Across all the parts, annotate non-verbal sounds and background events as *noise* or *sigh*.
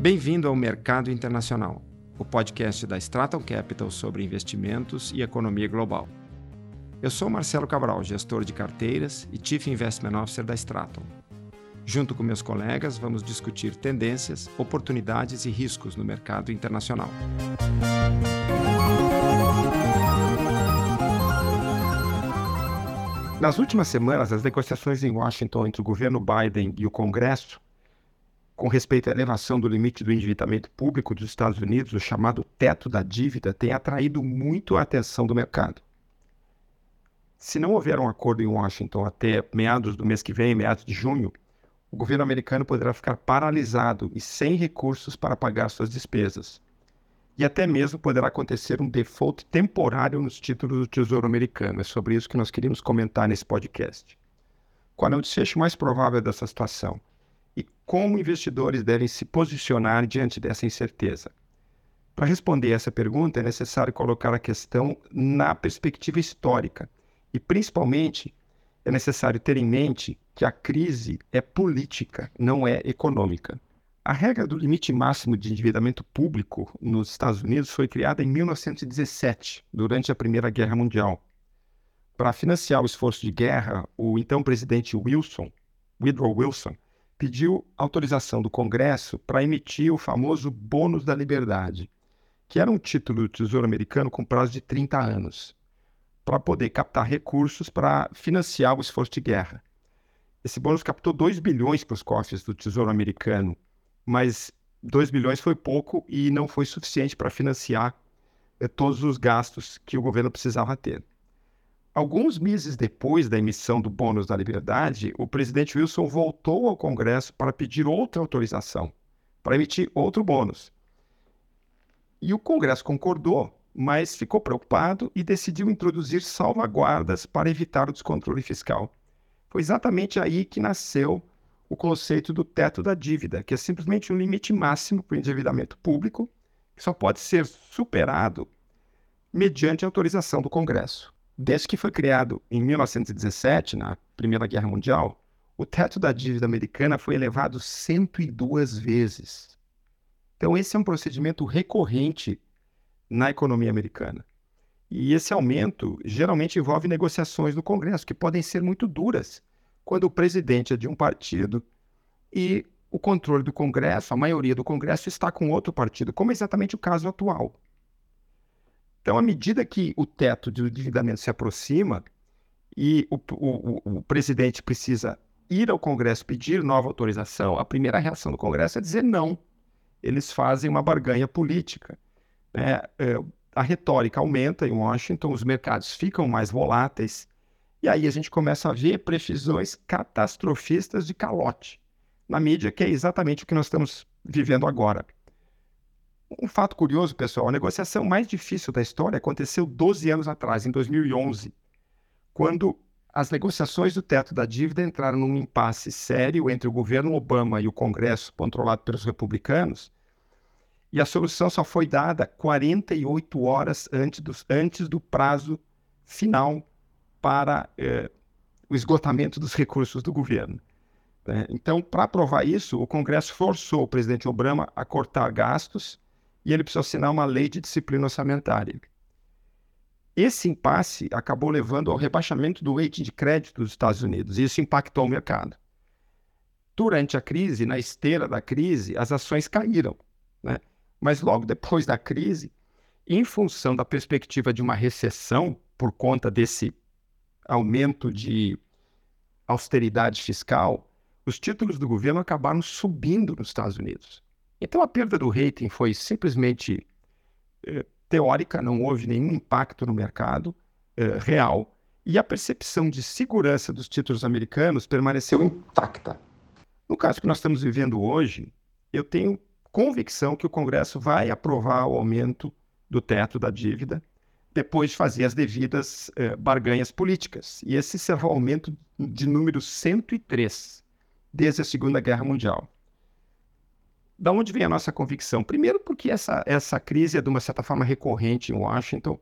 Bem-vindo ao Mercado Internacional, o podcast da Straton Capital sobre investimentos e economia global. Eu sou Marcelo Cabral, gestor de carteiras e Chief Investment Officer da Straton. Junto com meus colegas, vamos discutir tendências, oportunidades e riscos no mercado internacional. Nas últimas semanas, as negociações em Washington entre o governo Biden e o Congresso, com respeito à elevação do limite do endividamento público dos Estados Unidos, o chamado teto da dívida, têm atraído muito a atenção do mercado. Se não houver um acordo em Washington até meados do mês que vem, meados de junho, o governo americano poderá ficar paralisado e sem recursos para pagar suas despesas e até mesmo poderá acontecer um default temporário nos títulos do Tesouro Americano. É sobre isso que nós queríamos comentar nesse podcast. Qual é o desfecho mais provável dessa situação? Como investidores devem se posicionar diante dessa incerteza? Para responder essa pergunta, é necessário colocar a questão na perspectiva histórica e, principalmente, é necessário ter em mente que a crise é política, não é econômica. A regra do limite máximo de endividamento público nos Estados Unidos foi criada em 1917, durante a Primeira Guerra Mundial. Para financiar o esforço de guerra, o então presidente Wilson, Woodrow Wilson, pediu autorização do Congresso para emitir o famoso Bônus da Liberdade, que era um título do Tesouro Americano com prazo de 30 anos, para poder captar recursos para financiar o esforço de guerra. Esse bônus captou 2 bilhões para os cofres do Tesouro Americano mas 2 bilhões foi pouco e não foi suficiente para financiar eh, todos os gastos que o governo precisava ter. Alguns meses depois da emissão do bônus da liberdade, o presidente Wilson voltou ao Congresso para pedir outra autorização, para emitir outro bônus. E o Congresso concordou, mas ficou preocupado e decidiu introduzir salvaguardas para evitar o descontrole fiscal. Foi exatamente aí que nasceu o conceito do teto da dívida, que é simplesmente um limite máximo para o endividamento público, que só pode ser superado mediante autorização do Congresso. Desde que foi criado em 1917, na Primeira Guerra Mundial, o teto da dívida americana foi elevado 102 vezes. Então, esse é um procedimento recorrente na economia americana. E esse aumento geralmente envolve negociações no Congresso, que podem ser muito duras quando o presidente é de um partido e o controle do Congresso, a maioria do Congresso está com outro partido, como é exatamente o caso atual. Então, à medida que o teto de endividamento se aproxima e o, o, o, presidente precisa ir ao Congresso pedir nova autorização, a primeira reação do Congresso é dizer não. Eles fazem uma barganha política. Né? É, a retórica aumenta em Washington, os mercados ficam mais voláteis, e aí a gente começa a ver previsões catastrofistas de calote na mídia, que é exatamente o que nós estamos vivendo agora. Um fato curioso, pessoal, a negociação mais difícil da história aconteceu 12 anos atrás, em 2011, quando as negociações do teto da dívida entraram num impasse sério entre o governo Obama e o Congresso, controlado pelos republicanos, e a solução só foi dada 48 horas antes do, antes do prazo final para eh, o esgotamento dos recursos do governo. Né? Então, para provar isso, o Congresso forçou o presidente Obama a cortar gastos e ele precisou assinar uma lei de disciplina orçamentária. Esse impasse acabou levando ao rebaixamento do rating de crédito dos Estados Unidos e isso impactou o mercado. Durante a crise, na esteira da crise, as ações caíram. Né? Mas logo depois da crise, em função da perspectiva de uma recessão por conta desse aumento de austeridade fiscal, os títulos do governo acabaram subindo nos Estados Unidos. Então a perda do rating foi simplesmente eh, teórica, não houve nenhum impacto no mercado eh, real, e a percepção de segurança dos títulos americanos permaneceu intacta. No caso que nós estamos vivendo hoje, eu tenho convicção que o Congresso vai aprovar o aumento do teto da dívida depois de fazer as devidas eh, barganhas políticas. E esse será o aumento de número 103 desde a Segunda Guerra Mundial. Da onde vem a nossa convicção? Primeiro, porque essa, essa crise é, de uma certa forma, recorrente em Washington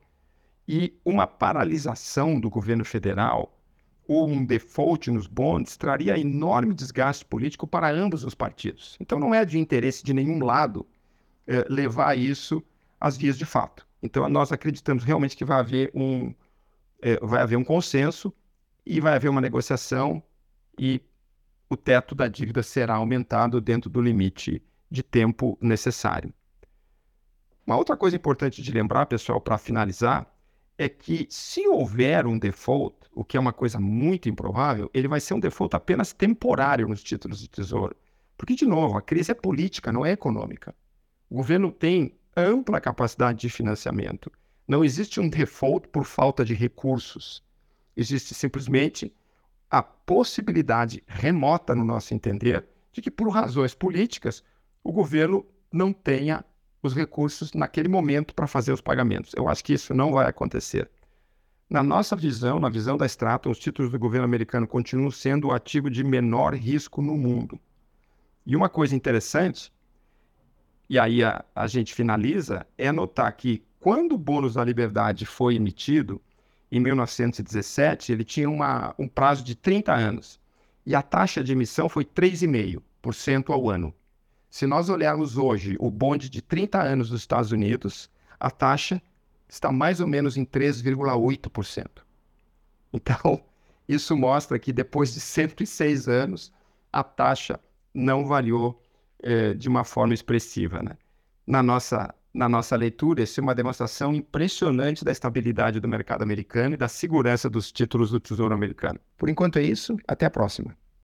e uma paralisação do governo federal um default nos bonds traria enorme desgaste político para ambos os partidos. Então não é de interesse de nenhum lado eh, levar isso às vias de fato. Então nós acreditamos realmente que vai haver um, eh, vai haver um consenso e vai haver uma negociação e o teto da dívida será aumentado dentro do limite de tempo necessário. Uma outra coisa importante de lembrar, pessoal, para finalizar, é que se houver um default, o que é uma coisa muito improvável, ele vai ser um default apenas temporário nos títulos de tesouro. Porque, de novo, a crise é política, não é econômica. O governo tem ampla capacidade de financiamento. Não existe um default por falta de recursos. Existe simplesmente a possibilidade remota, no nosso entender, de que, por razões políticas, o governo não tenha os recursos naquele momento para fazer os pagamentos. Eu acho que isso não vai acontecer. Na nossa visão, na visão da Stratum, os títulos do governo americano continuam sendo o ativo de menor risco no mundo. E uma coisa interessante, e aí a, a gente finaliza, é notar que quando o bônus da liberdade foi emitido, em 1917, ele tinha uma, um prazo de 30 anos. E a taxa de emissão foi 3,5% ao ano. Se nós olharmos hoje o bonde de 30 anos dos Estados Unidos, a taxa está mais ou menos em 3,8%. Então, *laughs* isso mostra que depois de 106 anos, a taxa não variou eh, de uma forma expressiva. Né? Na, nossa, na nossa leitura, isso é uma demonstração impressionante da estabilidade do mercado americano e da segurança dos títulos do Tesouro Americano. Por enquanto é isso, até a próxima.